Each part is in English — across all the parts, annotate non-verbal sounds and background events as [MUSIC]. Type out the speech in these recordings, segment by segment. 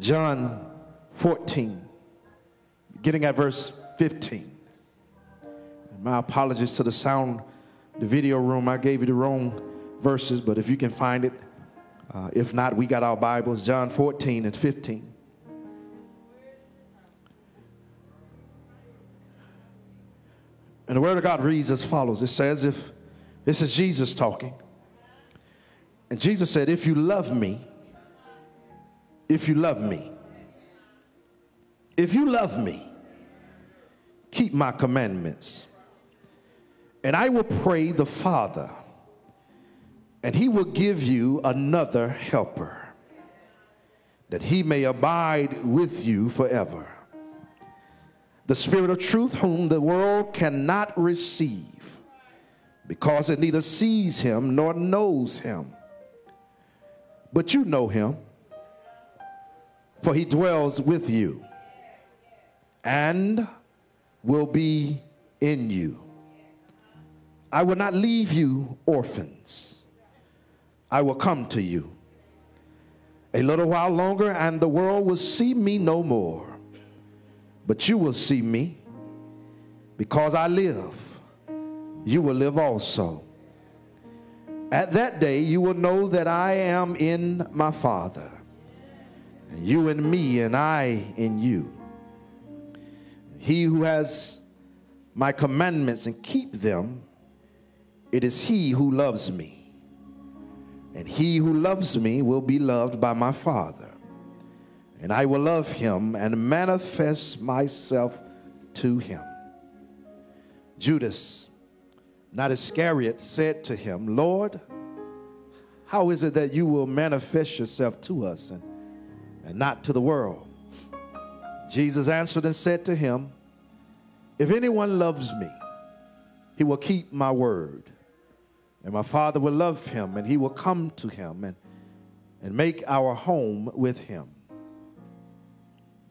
John 14, getting at verse 15. And my apologies to the sound, the video room. I gave you the wrong verses, but if you can find it, uh, if not, we got our Bibles, John 14 and 15. And the Word of God reads as follows It says, if this is Jesus talking, and Jesus said, If you love me, if you love me, if you love me, keep my commandments. And I will pray the Father, and he will give you another helper, that he may abide with you forever. The Spirit of truth, whom the world cannot receive, because it neither sees him nor knows him. But you know him, for he dwells with you and will be in you. I will not leave you orphans. I will come to you. A little while longer, and the world will see me no more. But you will see me because I live. You will live also. At that day, you will know that I am in my Father, you in me, and I in you. He who has my commandments and keep them, it is he who loves me. And he who loves me will be loved by my Father. And I will love him and manifest myself to him. Judas, not Iscariot, said to him, Lord, how is it that you will manifest yourself to us and, and not to the world? Jesus answered and said to him, If anyone loves me, he will keep my word. And my Father will love him, and he will come to him and, and make our home with him.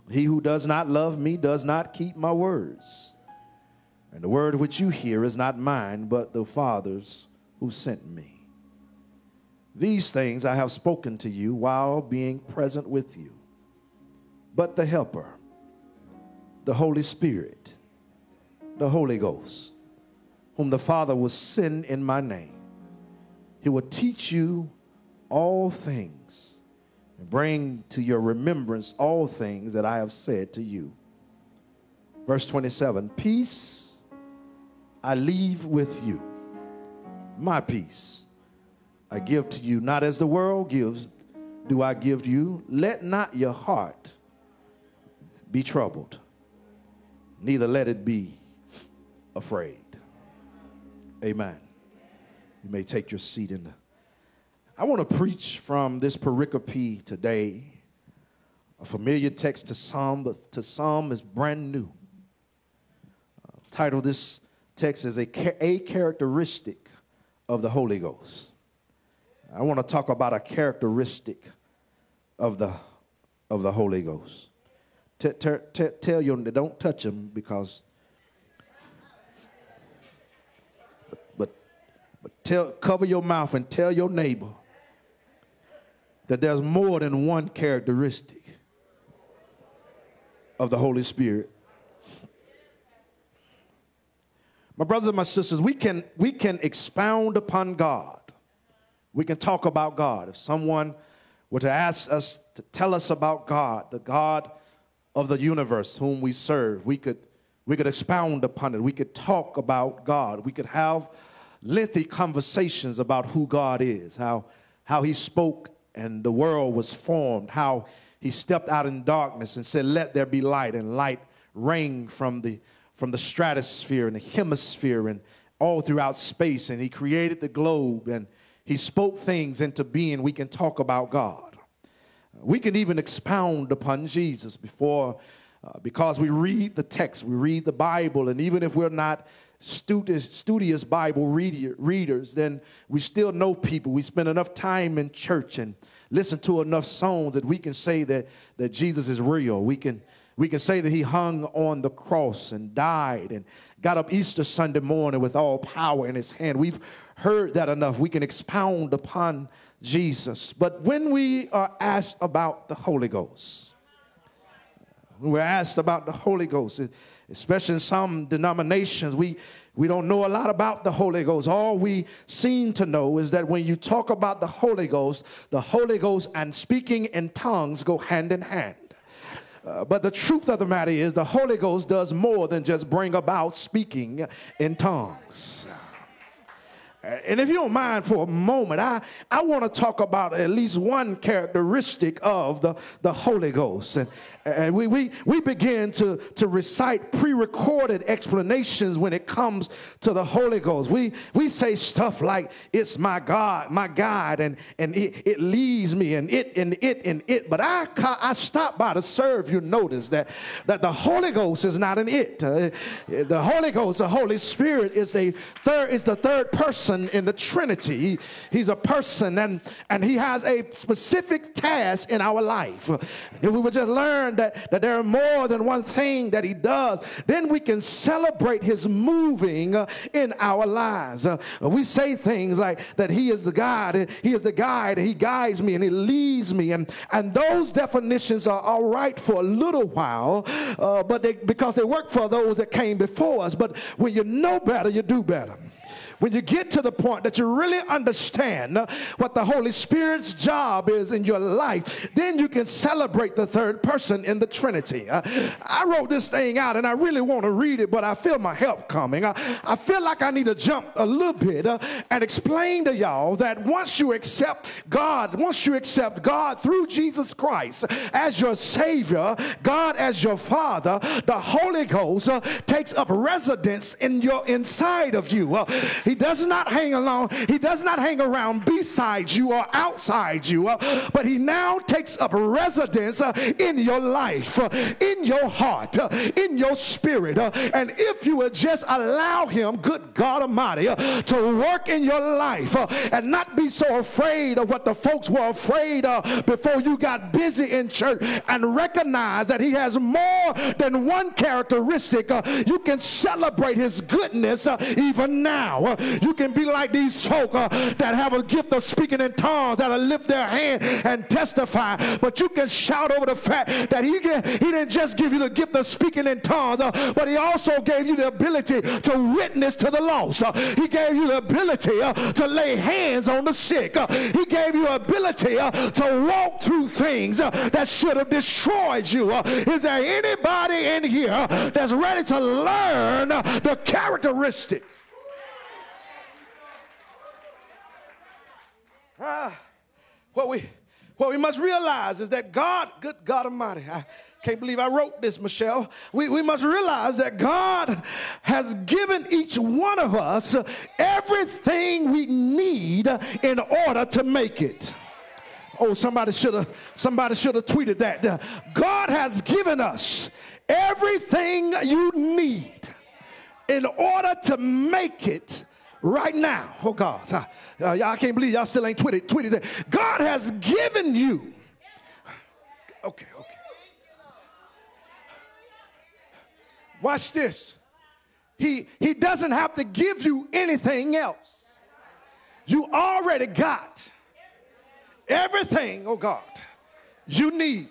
He who does not love me does not keep my words. And the word which you hear is not mine, but the Father's who sent me. These things I have spoken to you while being present with you. But the Helper, the Holy Spirit, the Holy Ghost, whom the Father will send in my name, he will teach you all things and bring to your remembrance all things that I have said to you. Verse 27 Peace I leave with you, my peace I give to you, not as the world gives, do I give to you. Let not your heart be troubled, neither let it be afraid. Amen. You may take your seat in the. I want to preach from this pericope today, a familiar text to some, but to some is brand new. Uh, title this text is a, a characteristic of the Holy Ghost. I want to talk about a characteristic of the of the Holy Ghost. T- t- t- tell you don't touch him because. Tell, cover your mouth and tell your neighbor that there's more than one characteristic of the Holy Spirit. My brothers and my sisters, we can, we can expound upon God we can talk about God. If someone were to ask us to tell us about God, the God of the universe whom we serve, we could, we could expound upon it. We could talk about God. We could have lengthy conversations about who God is, how, how He spoke and the world was formed, how He stepped out in darkness and said, Let there be light, and light reigned from the, from the stratosphere and the hemisphere and all throughout space, and He created the globe and he spoke things into being. We can talk about God. We can even expound upon Jesus before, uh, because we read the text, we read the Bible, and even if we're not studious, studious Bible reader, readers, then we still know people. We spend enough time in church and listen to enough songs that we can say that, that Jesus is real. We can, we can say that he hung on the cross and died and got up Easter Sunday morning with all power in his hand. We've heard that enough. We can expound upon Jesus. But when we are asked about the Holy Ghost, when we're asked about the Holy Ghost, especially in some denominations, we, we don't know a lot about the Holy Ghost. All we seem to know is that when you talk about the Holy Ghost, the Holy Ghost and speaking in tongues go hand in hand. Uh, but the truth of the matter is, the Holy Ghost does more than just bring about speaking in tongues. And if you don't mind for a moment, I, I want to talk about at least one characteristic of the, the Holy Ghost. And, and we, we, we begin to, to recite pre recorded explanations when it comes to the Holy Ghost. We, we say stuff like, It's my God, my God, and, and it, it leads me, and it, and it, and it. But I, I stop by to serve you notice that, that the Holy Ghost is not an it. Uh, the Holy Ghost, the Holy Spirit, is, a third, is the third person in the Trinity. He's a person, and, and he has a specific task in our life. If we would just learn that, that there are more than one thing that he does, then we can celebrate his moving uh, in our lives. Uh, we say things like that he is the God, he is the guide, he guides me and he leads me. And, and those definitions are all right for a little while, uh, but they, because they work for those that came before us. But when you know better, you do better when you get to the point that you really understand what the Holy Spirit's job is in your life, then you can celebrate the third person in the Trinity. Uh, I wrote this thing out and I really want to read it, but I feel my help coming. I, feel like I need to jump a little bit uh, and explain to y'all that once you accept God, once you accept God through Jesus Christ as your Savior, God as your Father, the Holy Ghost takes up residence in your inside of you. He does not hang along, he does not hang around beside you or outside you, uh, but he now takes up residence uh, in your life, uh, in your heart, in your spirit. And if you would just allow him, good God Almighty, to work in your life and not be so afraid of what the folks were afraid of before you got busy in church and recognize that he has more than one characteristic, you can celebrate his goodness even now. You can be like these folk uh, that have a gift of speaking in tongues that'll lift their hand and testify. But you can shout over the fact that he, he didn't just give you the gift of speaking in tongues, uh, but he also gave you the ability to witness to the lost. Uh, he gave you the ability uh, to lay hands on the sick. Uh, he gave you ability uh, to walk through things that should have destroyed you. is there anybody in here that's ready to learn the characteristic Ah, what we what we must realize is that God, good God Almighty, I can't believe I wrote this, Michelle. We, we must realize that God has given each one of us everything we need in order to make it. Oh, somebody should have somebody should have tweeted that. God has given us everything you need in order to make it right now. Oh God, uh, y'all I can't believe y'all still ain't tweeted, tweeted that. God has given you. Okay, okay. Watch this. He, he doesn't have to give you anything else. You already got everything, oh God, you need.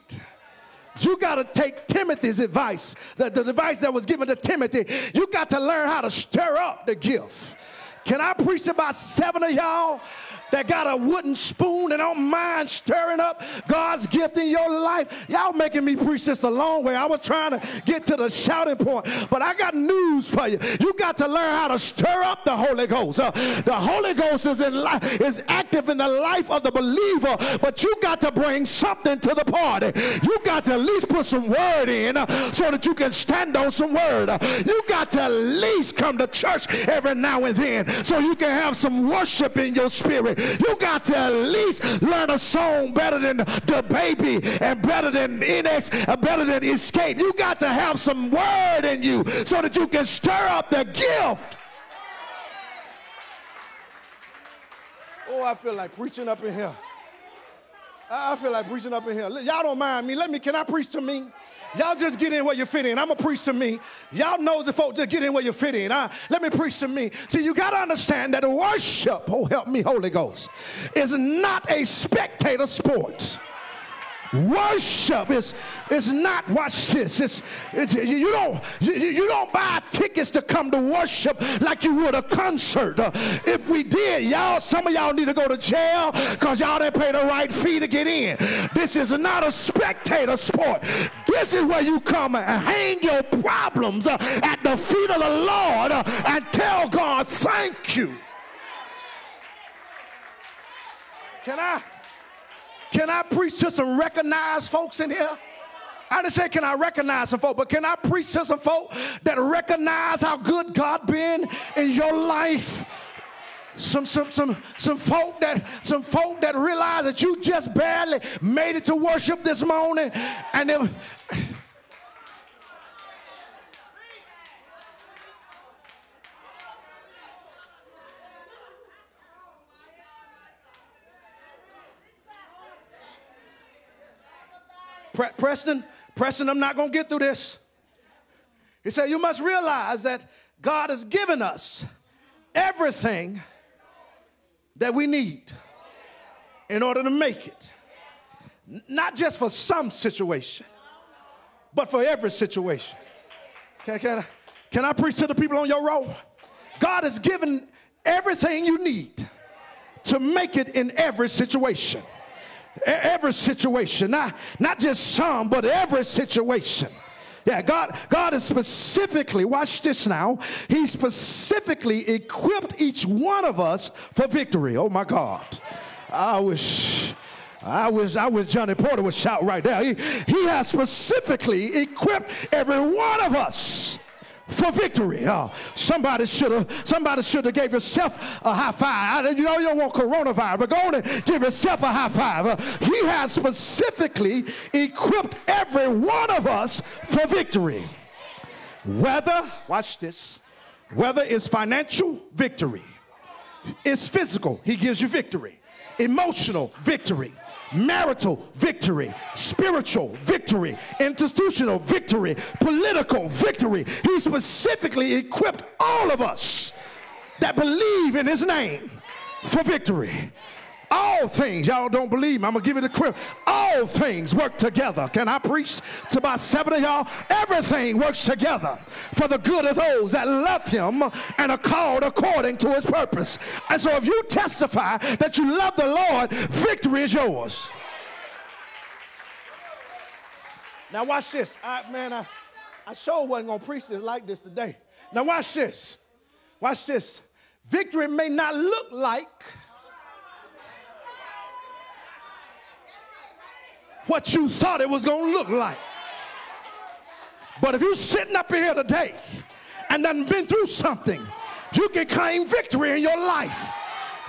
You got to take Timothy's advice, the, the advice that was given to Timothy. You got to learn how to stir up the gift. Can I preach about seven of y'all that got a wooden spoon and don't mind stirring up God's gift in your life. Y'all making me preach this a long way. I was trying to get to the shouting point, but I got news for you. You got to learn how to stir up the Holy Ghost. Uh, the Holy Ghost is in li- is active in the life of the believer, but you got to bring something to the party. You got to at least put some word in uh, so that you can stand on some word. Uh, you got to at least come to church every now and then so you can have some worship in your spirit. You got to at least learn a song better than the baby and better than NX, uh, better than Xscape. You got to have some word in you so that you can stir up the gift. Oh, I feel like preaching up in here. I feel like preaching up in here. Y'all don't mind me. Let me, can I preach to me? Y'all just get in where you fit in. I'm going to preach to me. Y'all the folks just get in where you fit in. Uh, let me preach to me. See, you got to understand that worship, oh, help me, Holy Ghost, is not a spectator sport. Worship is, is not, watch this, it's, it's, you, don't, you, you don't buy tickets to come to worship like you would a concert. Uh, if we did, y'all, some of y'all need to go to jail because y'all didn't pay the right fee to get in. This is not a spectator sport. This is where you come and hang your problems uh, at the feet of the Lord uh, and tell God, thank you. Can I? Can I preach to some recognized folks in here? I didn't say can I recognize some folk, but can I preach to some folk that recognize how good God been in your life? Some some some some folk that some folk that realize that you just barely made it to worship this morning, and then. Pre- Preston, Preston, I'm not going to get through this. He said, You must realize that God has given us everything that we need in order to make it. Not just for some situation, but for every situation. Can, can, I, can I preach to the people on your row? God has given everything you need to make it in every situation every situation, not, not just some, but every situation. Yeah, God, God is specifically, watch this now, He specifically equipped each one of us for victory. Oh my God. I wish. I wish I wish Johnny Porter would shout right there. He, he has specifically equipped every one of us for victory. Uh, somebody should have somebody should have gave yourself a high five. You know you don't want coronavirus, but go on and give yourself a high five. Uh, he has specifically equipped every one of us for victory. Whether, watch this, whether it's financial victory, it's physical, he gives you victory, emotional victory marital victory, spiritual victory, institutional victory, political victory. He specifically equipped all of us that believe in his name for victory. All things, y'all don't believe me. I'm gonna give you the crib. All things work together. Can I preach to about seven of y'all? Everything works together for the good of those that love him and are called according to his purpose. And so if you testify that you love the Lord, victory is yours. Now watch this. I, man, I, I sure wasn't gonna preach this like this today. Now watch this. Watch this. Victory may not look like what you thought it was going to look like. But if you're sitting up here today and done been through something, you can claim victory in your life.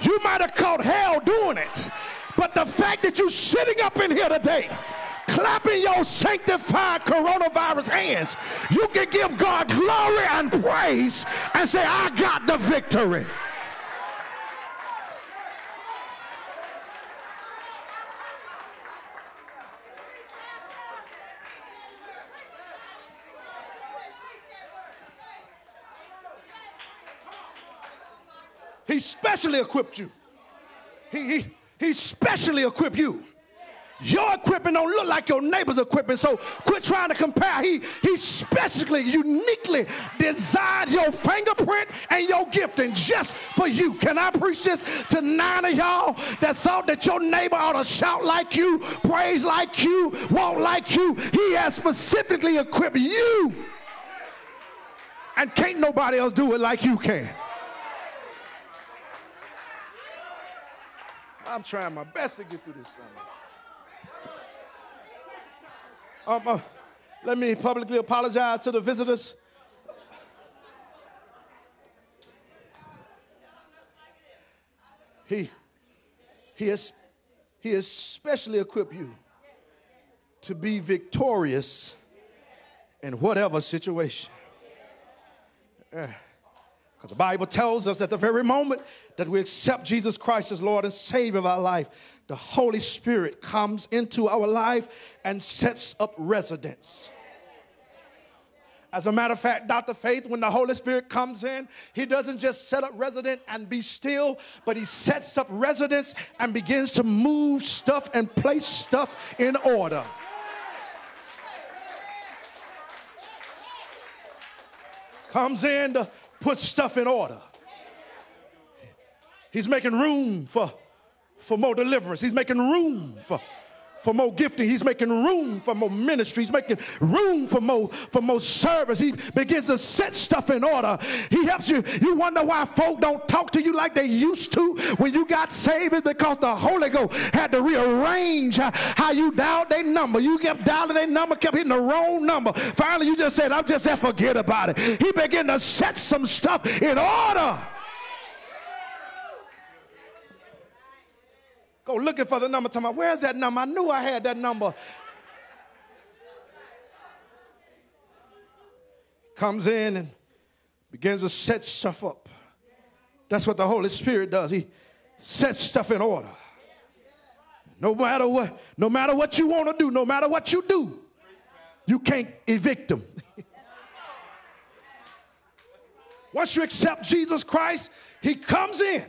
You might have caught hell doing it, but the fact that you're sitting up in here today, clapping your sanctified coronavirus hands, you can give God glory and praise and say, I got the victory. He specially equipped you. He, he, he specially equipped you. Your equipment don't look like your neighbor's equipment, so quit trying to compare. He, he specially, uniquely designed your fingerprint and your gifting just for you. Can I preach this to nine of y'all that thought that your neighbor ought to shout like you, praise like you, walk like you? He has specifically equipped you. And can't nobody else do it like you can. I'm trying my best to get through this summer. Um, uh, let me publicly apologize to the visitors. He, he, has, he has specially equipped you to be victorious in whatever situation. Yeah. Because the Bible tells us that the very moment that we accept Jesus Christ as Lord and Savior of our life, the Holy Spirit comes into our life and sets up residence. As a matter of fact, Dr. Faith, when the Holy Spirit comes in, he doesn't just set up residence and be still, but he sets up residence and begins to move stuff and place stuff in order. Comes in to put stuff in order. He's making room for, for more deliverance. He's making room for for more gifting. He's making room for more ministry. He's making room for more for more service. He begins to set stuff in order. He helps you. You wonder why folk don't talk to you like they used to when you got saved is because the Holy Ghost had to rearrange how you dialed their number. You kept dialing their number, kept hitting the wrong number. Finally, you just said, I'm just there, forget about it. He began to set some stuff in order. Go looking for the number. Tell me, where's that number? I knew I had that number. Comes in and begins to set stuff up. That's what the Holy Spirit does. He sets stuff in order. No matter what, no matter what you want to do, no matter what you do, you can't evict them. [LAUGHS] Once you accept Jesus Christ, He comes in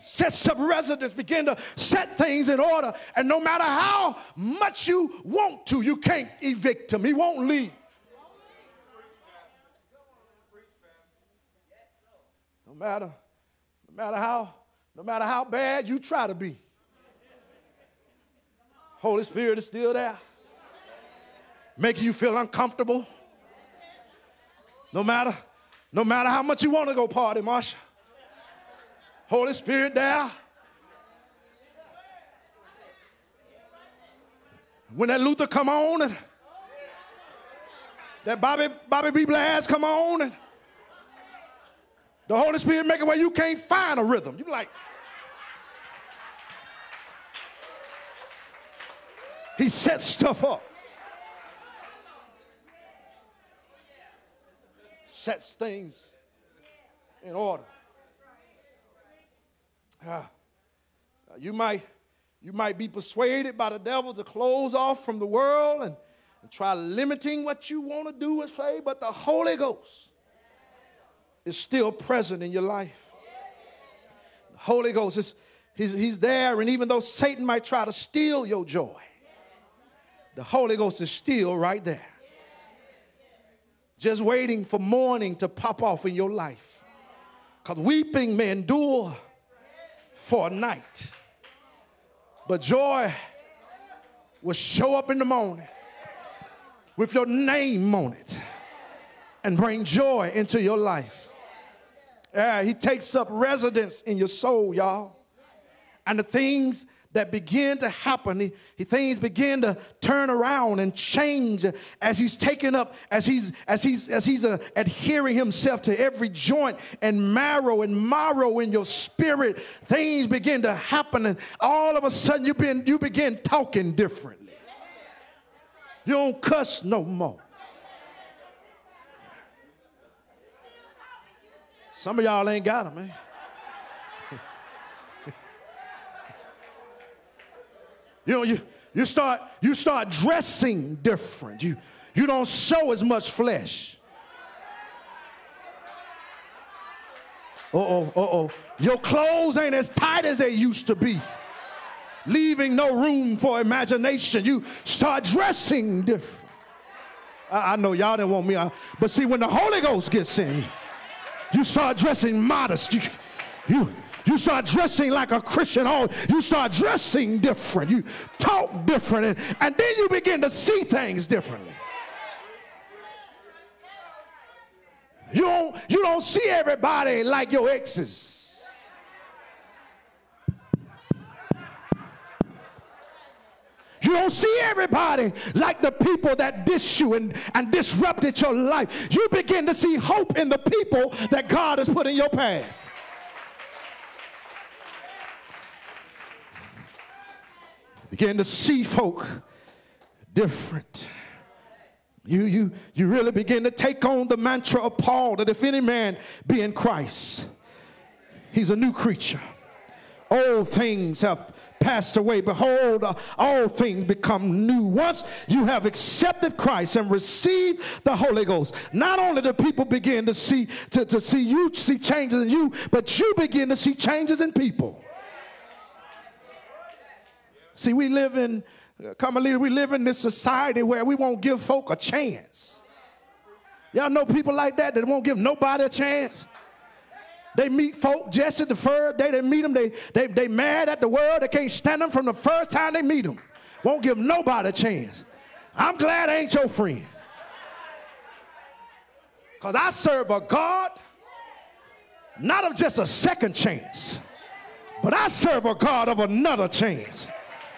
sets up residence, begin to set things in order. And no matter how much you want to, you can't evict him. He won't leave. No matter, no matter how, no matter how bad you try to be. Holy Spirit is still there. Making you feel uncomfortable. No matter, no matter how much you want to go party, Marsha. Holy Spirit there. When that Luther come on and that Bobby Bobby Blue Bland come on and the Holy Spirit make it where you can't find a rhythm. You be like, He sets stuff up. Sets things in order. Uh, you might you might be persuaded by the devil to close off from the world and, and try limiting what you want to do and say, but the Holy Ghost is still present in your life. The Holy Ghost is he's, he's there, and even though Satan might try to steal your joy, the Holy Ghost is still right there. Just waiting for morning to pop off in your life. Because weeping may endure for a night. But joy will show up in the morning with your name on it and bring joy into your life. Yeah, he takes up residence in your soul, y'all. And the things that begin to happen. He, things begin to turn around and change as he's taken up, as he's as he's as he's uh, adhering himself to every joint and marrow and marrow in your spirit. Things begin to happen, and all of a sudden you begin you begin talking differently. You don't cuss no more. Some of y'all ain't got them, man. You know, you, you start you start dressing different. You you don't show as much flesh. Uh-oh, uh-oh. Your clothes ain't as tight as they used to be. Leaving no room for imagination. You start dressing different. I, I know y'all didn't want me, I, but see, when the Holy Ghost gets in, you start dressing modest. You, you, you start dressing like a Christian. Oh, you start dressing different. You talk different. And, and then you begin to see things differently. You don't, you don't see everybody like your exes. You don't see everybody like the people that dish you and, and disrupted your life. You begin to see hope in the people that God has put in your path. Begin to see folk different. You, you, you really begin to take on the mantra of Paul that if any man be in Christ, he's a new creature. Old things have passed away. Behold, uh, all things become new. Once you have accepted Christ and received the Holy Ghost, not only do people begin to see to, to see you see changes in you, but you begin to see changes in people. See, we live in, come a leader, we live in this society where we won't give folk a chance. Y'all know people like that that won't give nobody a chance. They meet folk just at the first day they meet them. They, they, they mad at the world. They can't stand them from the first time they meet them. Won't give nobody a chance. I'm glad I ain't your friend. Because I serve a God not of just a second chance, but I serve a God of another chance.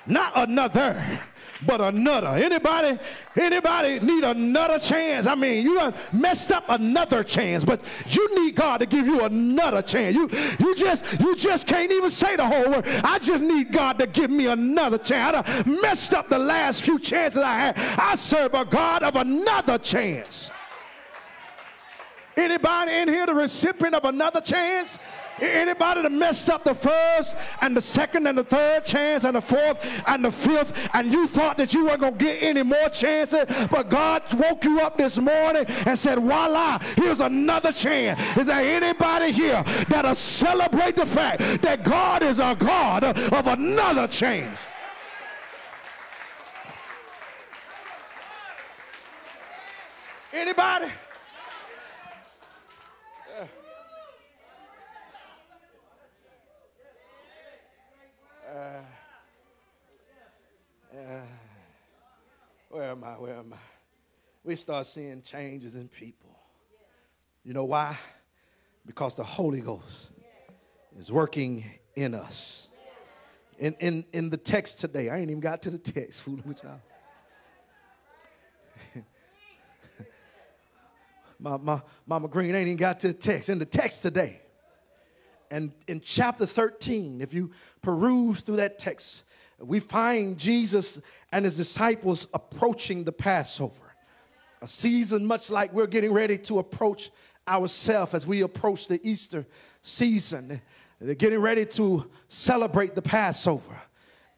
Not another but another. Anybody, anybody need another chance? I mean, you done messed up another chance, but you need God to give you another chance. You, you just, you just can't even say the whole word. I just need God to give me another chance. I done messed up the last few chances I had. I serve a God of another chance. Anybody in here the recipient of another chance? Anybody that messed up the first and the second and the third chance and the fourth and the fifth, and you thought that you weren't going to get any more chances, but God woke you up this morning and said, voila, here's another chance. Is there anybody here that'll celebrate the fact that God is a God of another chance? Anybody? Where am I? Where am I? We start seeing changes in people. You know why? Because the Holy Ghost is working in us. In, in, in the text today, I ain't even got to the text, [LAUGHS] fooling with y'all. [LAUGHS] my, my, Mama Green ain't even got to the text. In the text today, and in chapter 13, if you peruse through that text, we find Jesus and his disciples approaching the Passover, a season much like we're getting ready to approach ourselves as we approach the Easter season. They're getting ready to celebrate the Passover.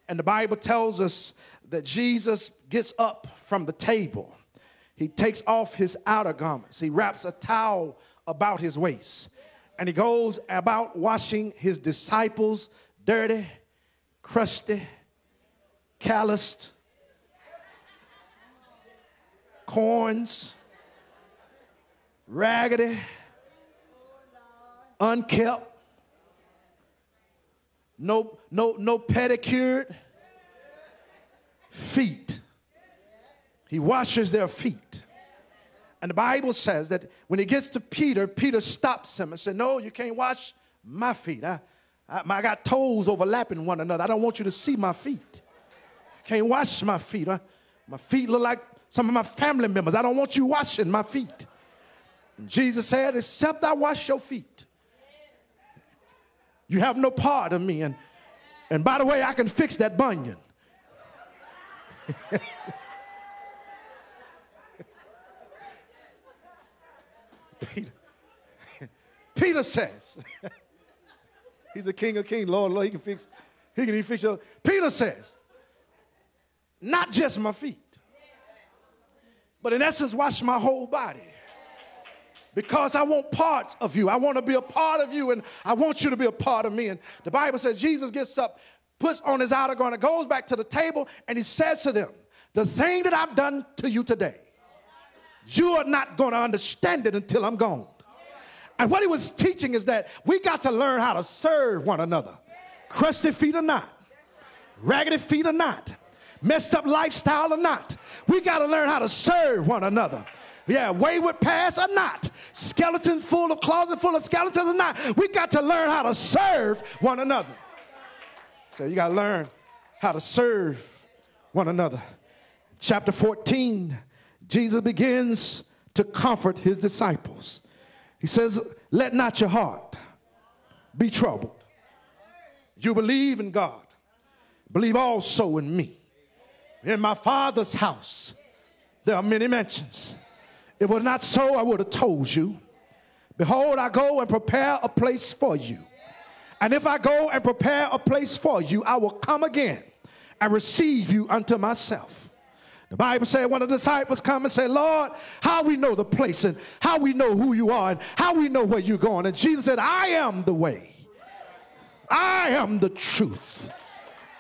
And the Bible tells us that Jesus gets up from the table. He takes off his outer garments. He wraps a towel about his waist. And he goes about washing his disciples dirty, crusty, calloused, corns, raggedy, unkept, no, no, no pedicured feet. He washes their feet. And the Bible says that when he gets to Peter, Peter stops him and said, No, you can't wash my feet. I, I, I got toes overlapping one another. I don't want you to see my feet. Can't wash my feet. Huh? My feet look like some of my family members. I don't want you washing my feet. And Jesus said, Except I wash your feet, you have no part of me. And, and by the way, I can fix that bunion. [LAUGHS] Peter, Peter says, [LAUGHS] He's a king of kings, Lord, Lord, he can fix, he can even fix your. Peter says, not just my feet, but in essence, wash my whole body. Because I want parts of you. I want to be a part of you, and I want you to be a part of me. And the Bible says Jesus gets up, puts on his outer garment, goes back to the table, and he says to them, The thing that I've done to you today, you are not going to understand it until I'm gone. And what he was teaching is that we got to learn how to serve one another. Crusty feet or not, raggedy feet or not, messed up lifestyle or not. We got to learn how to serve one another. Yeah, wayward past or not, skeletons full of closet full of skeletons or not. We got to learn how to serve one another. So you got to learn how to serve one another. Chapter 14, Jesus begins to comfort his disciples. He says, Let not your heart be troubled. You believe in God, believe also in me. In my father's house, there are many mansions. If it was not so, I would have told you. Behold, I go and prepare a place for you. And if I go and prepare a place for you, I will come again and receive you unto myself. The Bible said when the disciples come and say, Lord, how we know the place and how we know who you are and how we know where you're going. And Jesus said, I am the way. I am the truth.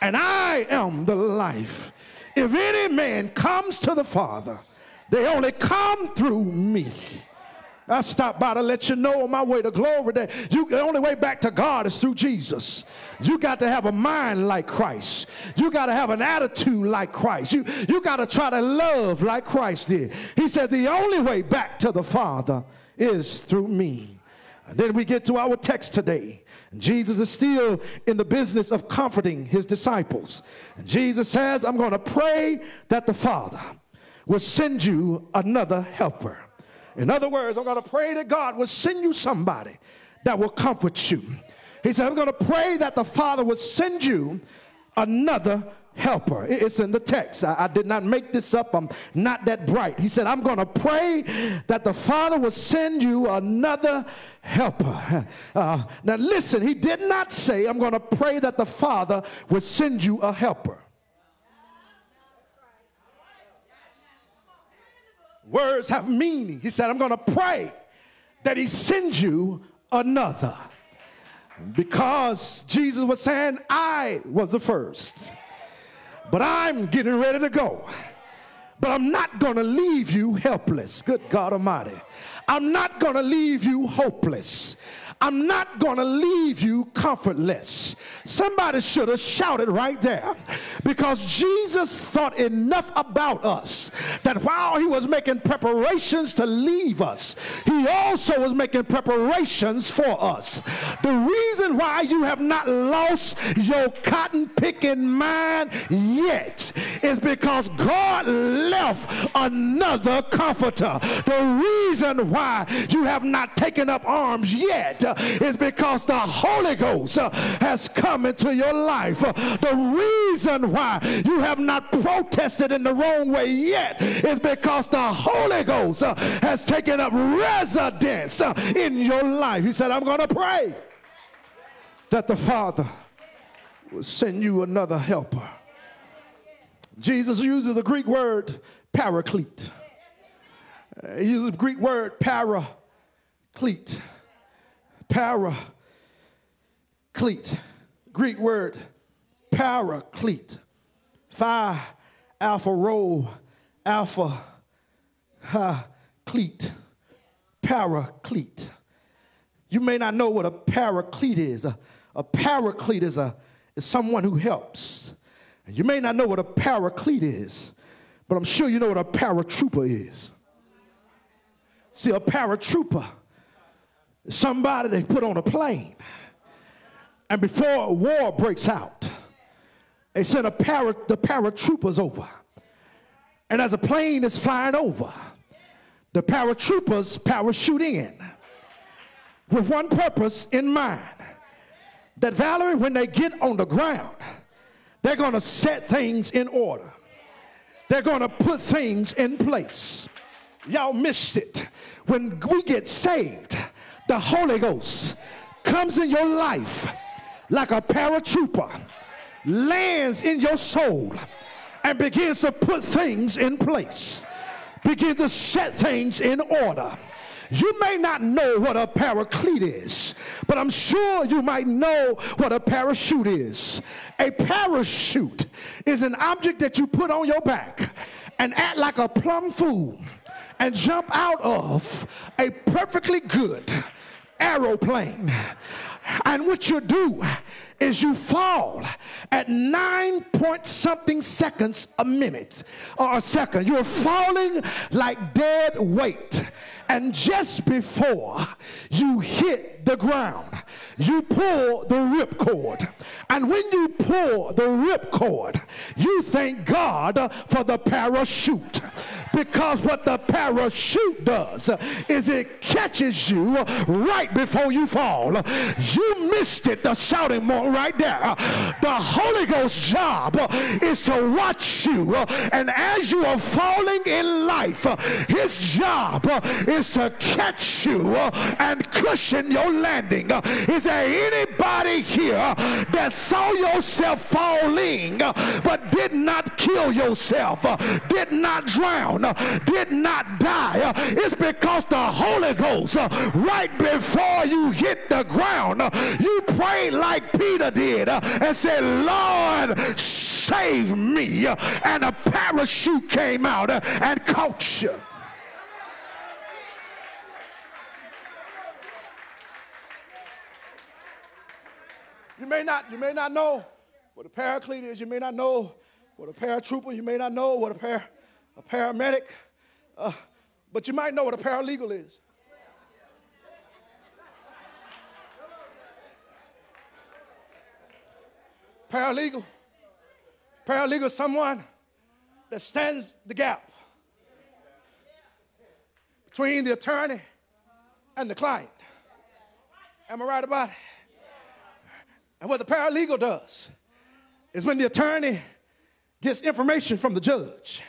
And I am the life. If any man comes to the Father, they only come through me. I stopped by to let you know on my way to glory that you, the only way back to God is through Jesus. You got to have a mind like Christ. You got to have an attitude like Christ. You, you got to try to love like Christ did. He said, The only way back to the Father is through me. And then we get to our text today. Jesus is still in the business of comforting his disciples. And Jesus says, I'm going to pray that the Father will send you another helper. In other words, I'm going to pray that God will send you somebody that will comfort you. He said, I'm going to pray that the Father will send you another helper. It's in the text. I, I, did not make this up. I'm not that bright. He said, I'm going to pray that the Father will send you another helper. [LAUGHS] Uh, now, listen, he did not say, I'm going to pray that the Father will send you a helper. Words have meaning. He said, I'm going to pray that he sends you another. Because Jesus was saying, I was the first, but I'm getting ready to go. But I'm not going to leave you helpless. Good God Almighty. I'm not going to leave you hopeless. I'm not going to leave you comfortless. Somebody should have shouted right there because Jesus thought enough about us that while he was making preparations to leave us, he also was making preparations for us. The reason why you have not lost your cotton picking mind yet is because God left another comforter. The reason why you have not taken up arms yet is because the Holy Ghost has come into your life. The reason why you have not protested in the wrong way yet is because the Holy Ghost uh, has taken up residence in your life. He said, I'm going to pray that the Father will send you another helper. Jesus uses the Greek word paraclete. He uses the Greek word paraclete paraclete, Greek word paraclete, phi, alpha, rho, alpha, ha, cleat, paraclete. You may not know what a paraclete is. A, a paraclete is, a, is someone who helps. You may not know what a paraclete is, but I'm sure you know what a paratrooper is. See, a paratrooper is somebody they put on a plane. And before a war breaks out, they sent a para, the paratroopers over. And as a plane is flying over, the paratroopers parachute in with one purpose in mind that Valerie, when they get on the ground, they're going to set things in order. They're going to put things in place. Y'all missed it. When we get saved, the Holy Ghost comes in your life like a paratrooper, lands in your soul, and begins to put things in place, begin to set things in order. You may not know what a paraclete is, but I'm sure you might know what a parachute is. A parachute is an object that you put on your back and act like a plum fool and jump out of a perfectly good aeroplane. And what you do is you fall at nine point something seconds a minute or a second. You're falling like dead weight. And just before you hit the ground, you pull the ripcord. And when you pull the ripcord, you thank God for the parachute because what the parachute does is it catches you right before you fall. You missed it, the shouting moment right there. The Holy Ghost job is to watch you, and as you are falling in life, his job is to catch you and cushion your landing. Is there anybody here that saw yourself falling but did not kill yourself, did not drown, did not die? It's because the Holy Ghost, uh, right before you hit the ground, uh, you prayed like Peter did uh, and said, Lord, save me. And a parachute came out and caught you. You may not, you may not know what a paraclete is. You may not know what a paratrooper. You may not know what a, par, a paramedic. Uh, but you might know what a paralegal is. Paralegal. Paralegal is someone that stands the gap between the attorney and the client. Am I right about it? And what the paralegal does is when the attorney gets information from the judge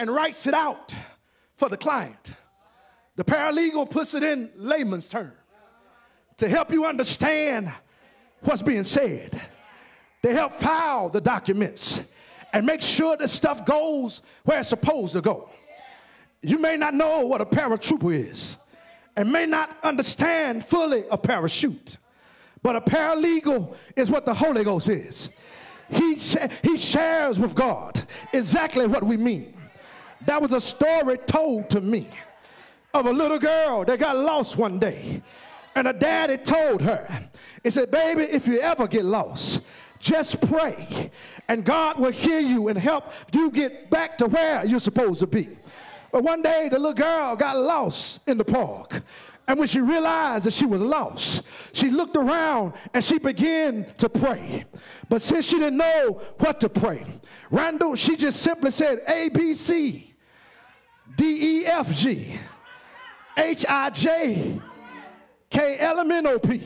and writes it out for the client, the paralegal puts it in layman's terms to help you understand what's being said. They help file the documents and make sure that stuff goes where it's supposed to go. You may not know what a paratrooper is and may not understand fully a parachute. But a paralegal is what the Holy Ghost is. He, he shares with God exactly what we mean. That was a story told to me of a little girl that got lost one day. And her daddy told her, he said, Baby, if you ever get lost, just pray, and God will hear you and help you get back to where you're supposed to be. But one day, the little girl got lost in the park. And when she realized that she was lost, she looked around and she began to pray. But since she didn't know what to pray, Randall, she just simply said A, B, C, D, E, F, G, H, I, J, K, L, M, N, O, P.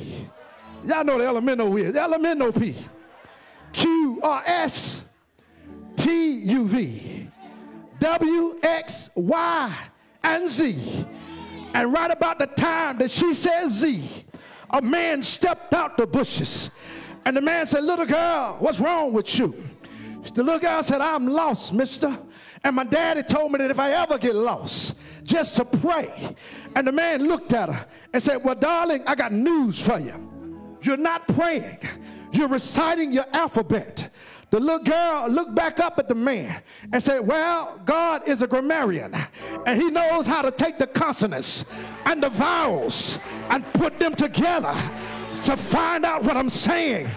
Y'all know the L, M, N, O is. L, M, N, O, P. Q, R, S, T, U, V, W, X, Y, and Z. And right about the time that she said Z, a man stepped out the bushes. And the man said, Little girl, what's wrong with you? The little girl said, I'm lost, mister. And my daddy told me that if I ever get lost, just to pray. And the man looked at her and said, Well, darling, I got news for you. You're not praying, you're reciting your alphabet. The little girl looked back up at the man and said, Well, God is a grammarian and he knows how to take the consonants and the vowels and put them together to find out what I'm saying.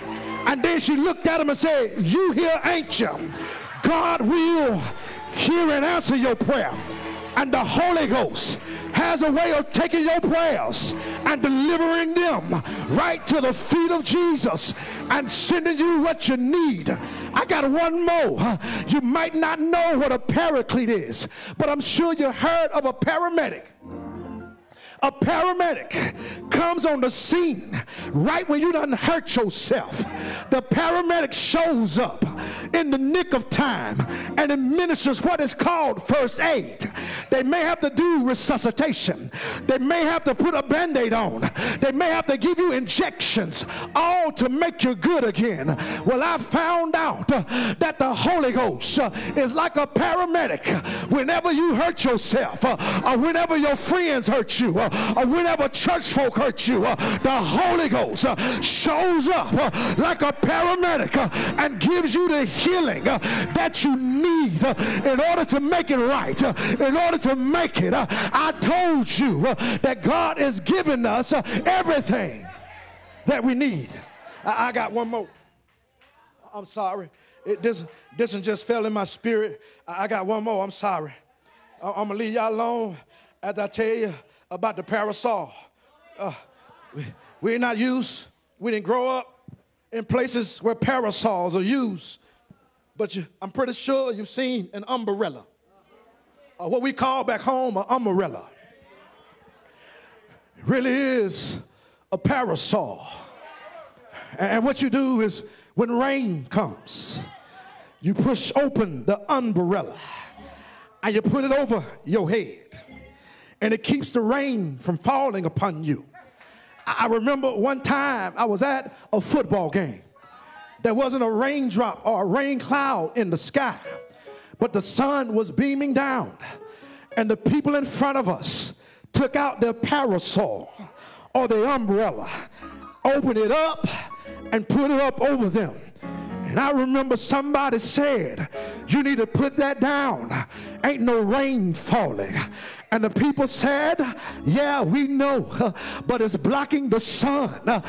And then she looked at him and said, You here, ain't you? God will hear and answer your prayer. And the Holy Ghost has a way of taking your prayers and delivering them right to the feet of Jesus and sending you what you need. I got one more. You might not know what a paraclete is, but I'm sure you heard of a paramedic a paramedic comes on the scene right when you done hurt yourself. The paramedic shows up in the nick of time and administers what is called first aid. They may have to do resuscitation. They may have to put a band-aid on. They may have to give you injections, all to make you good again. Well, I found out uh, that the Holy Ghost uh, is like a paramedic. Whenever you hurt yourself, uh, or whenever your friends hurt you, or whenever church folk hurt you, uh, the Holy Ghost uh, shows up like a paramedic and gives you the healing that you need in order to make it right, in order to make it. I told you that God has given us everything that we need. I, got one more. I'm sorry. It, this, this one just fell in my spirit. I, got one more. I'm sorry. I, I'm going to leave y'all alone as I tell you about the parasol. Uh, we, we're not used, we didn't grow up in places where parasols are used. But you, I'm pretty sure you've seen an umbrella. uh, what we call back home an umbrella. It really is a parasol. And what you do is when rain comes, you push open the umbrella and you put it over your head. And it keeps the rain from falling upon you. I remember one time I was at a football game. There wasn't a raindrop or a rain cloud in the sky, but the sun was beaming down. And the people in front of us took out their parasol or their umbrella, opened it up, and put it up over them. And I remember somebody said, You need to put that down. Ain't no rain falling. And the people said, Yeah, we know, [LAUGHS] but it's blocking the sun.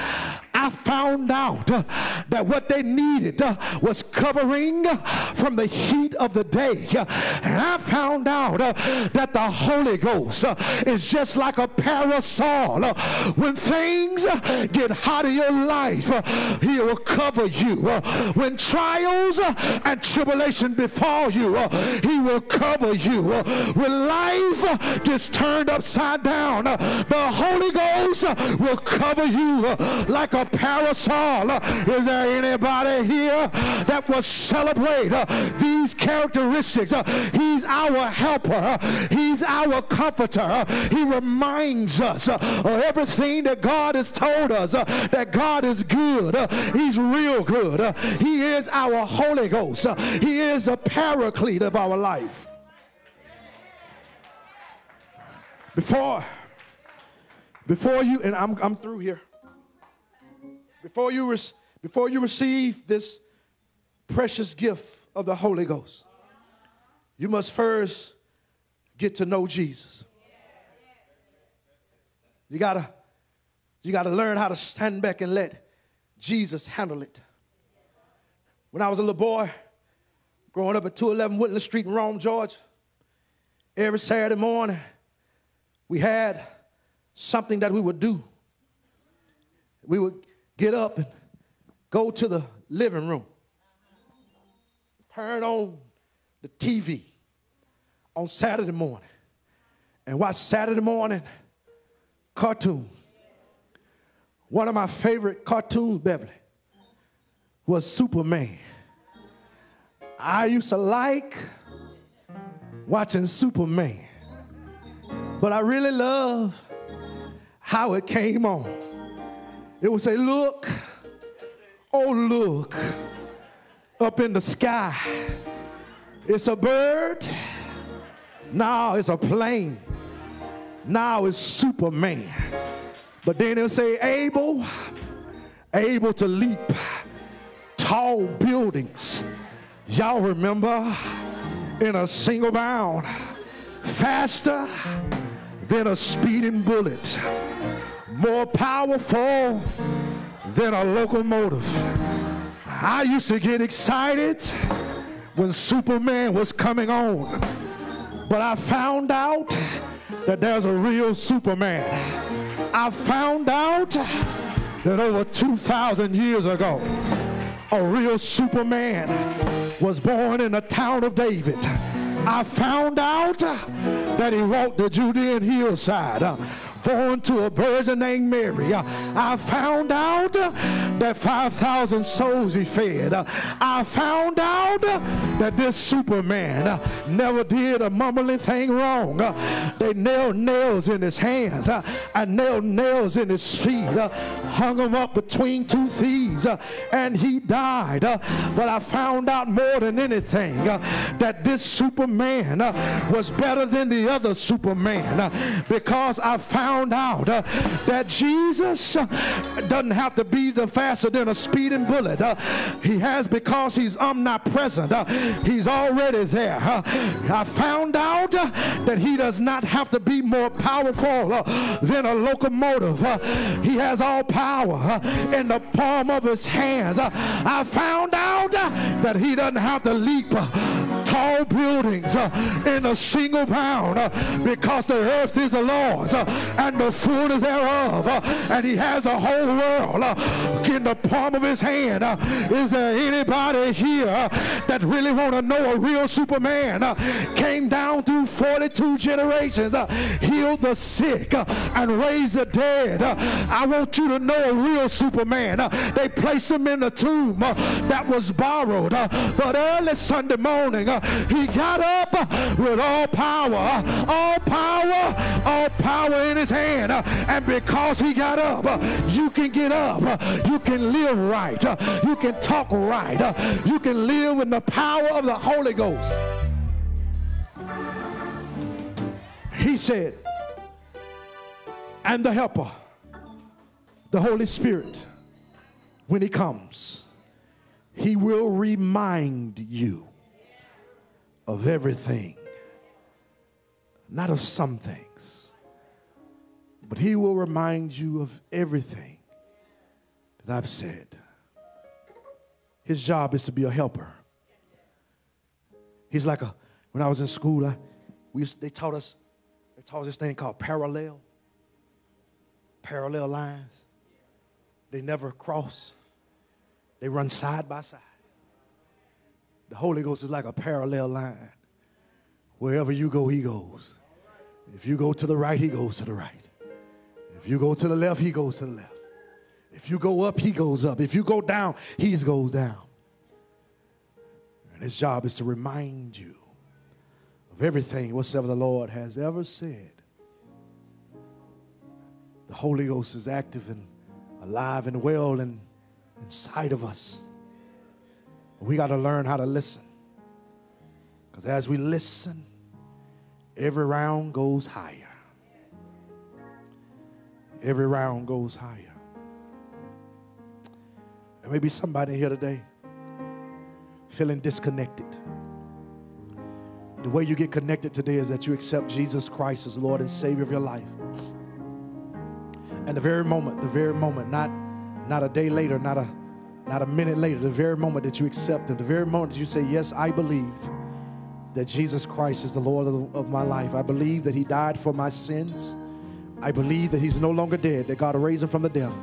I found out uh, that what they needed uh, was covering uh, from the heat of the day. And I found out that the Holy Ghost is just like a parasol. When things get hot in your life, He will cover you. When trials and tribulation befall you, He will cover you. When life gets turned upside down, the Holy Ghost will cover you like a parasol. Is there anybody here that will celebrate uh, these characteristics? Uh, he's our helper. Uh, he's our comforter. He reminds us of everything that God has told us that God is good. He's real good. He is our Holy Ghost. He is the paraclete of our life. Before, before you, and I'm, I'm through here. Before you, res, before you receive this precious gift of the Holy Ghost, you must first get to know Jesus. You gotta, you gotta learn how to stand back and let Jesus handle it. When I was a little boy, growing up at 211 Woodland Street in Rome, Georgia, every Saturday morning, we had something that we would do. We would get up and go to the living room, turn on the TV on Saturday morning, and watch Saturday morning cartoon. One of my favorite cartoons, Beverly, was Superman. I used to like watching Superman. But I really love how it came on. It would say, Look, oh, look, up in the sky. It's a bird. Now it's a plane. Now it's Superman. But then it'll say, Able, able to leap tall buildings. Y'all remember in a single bound, faster than a speeding bullet, more powerful than a locomotive. I used to get excited when Superman was coming on, but I found out that there's a real Superman. I found out that over 2,000 years ago, a real Superman was born in the town of David. I found out that he walked the Judean hillside born to a virgin named Mary. Uh, I found out uh, that 5,000 souls he fed. Uh, I found out that this Superman never did a mumbling thing wrong. They nailed nails in his hands and nailed nails in his feet, hung him up between two thieves, and he died. But I found out more than anything that this Superman was better than the other Superman because I found found out uh, that Jesus uh, doesn't have to be the faster than a speeding bullet. Uh, he has because he's omnipresent. Uh, he's already there. Uh, I found out that he does not have to be more powerful than a locomotive. he has all power in the palm of his hands. I found out that he doesn't have to leap tall buildings in a single bound because the earth is the Lord's and the fullness thereof. Uh, and he has a whole world uh, in the palm of his hand. Uh, is there anybody here uh, that really want to know a real Superman? Uh, came down through 42 generations, uh, healed the sick, and raised the dead. I want you to know a real Superman. they placed him in a tomb that was borrowed. but early Sunday morning, he got up with all power, all power, all power in his hand. Uh, and because he got up, uh, you can get up. Uh, you can live right. You can talk right. You can live in the power of the Holy Ghost. He said, and the helper, the Holy Spirit, when he comes, he will remind you of everything, not of some things, but he will remind you of everything that I've said. His job is to be a helper. He's like a, when I was in school, I, we used, they taught us, they taught us this thing called parallel, parallel lines. They never cross. They run side by side. The Holy Ghost is like a parallel line. Wherever you go, he goes. If you go to the right, he goes to the right. If you go to the left, he goes to the left. If you go up, he goes up. If you go down, he goes down. And his job is to remind you of everything whatsoever the Lord has ever said. The Holy Ghost is active and alive and well and inside of us. We got to learn how to listen. Because as we listen, every round goes higher. Every round goes higher. There may be somebody here today feeling disconnected. The way you get connected today is that you accept Jesus Christ as Lord and Savior of your life. And the very moment, the very moment, not, not a day later, not a, not a minute later, the very moment that you accept Him, the very moment that you say, Yes, I believe that Jesus Christ is the Lord of, of my life. I believe that He died for my sins. I believe that He's no longer dead, that God raised Him from the death.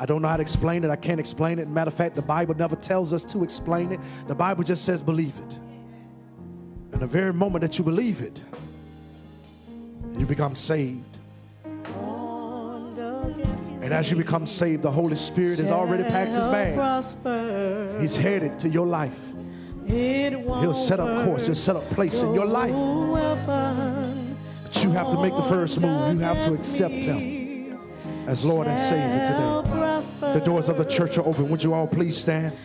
I don't know how to explain it. I can't explain it. Matter of fact, the Bible never tells us to explain it. The Bible just says believe it. And the very moment that you believe it, you become saved. And as you become saved, the Holy Spirit has already packed his bag. He's headed to your life. He'll set up course, he'll set up place in your life. You have to make the first move. You have to accept him as Lord and Savior today. The doors of the church are open. Would you all please stand?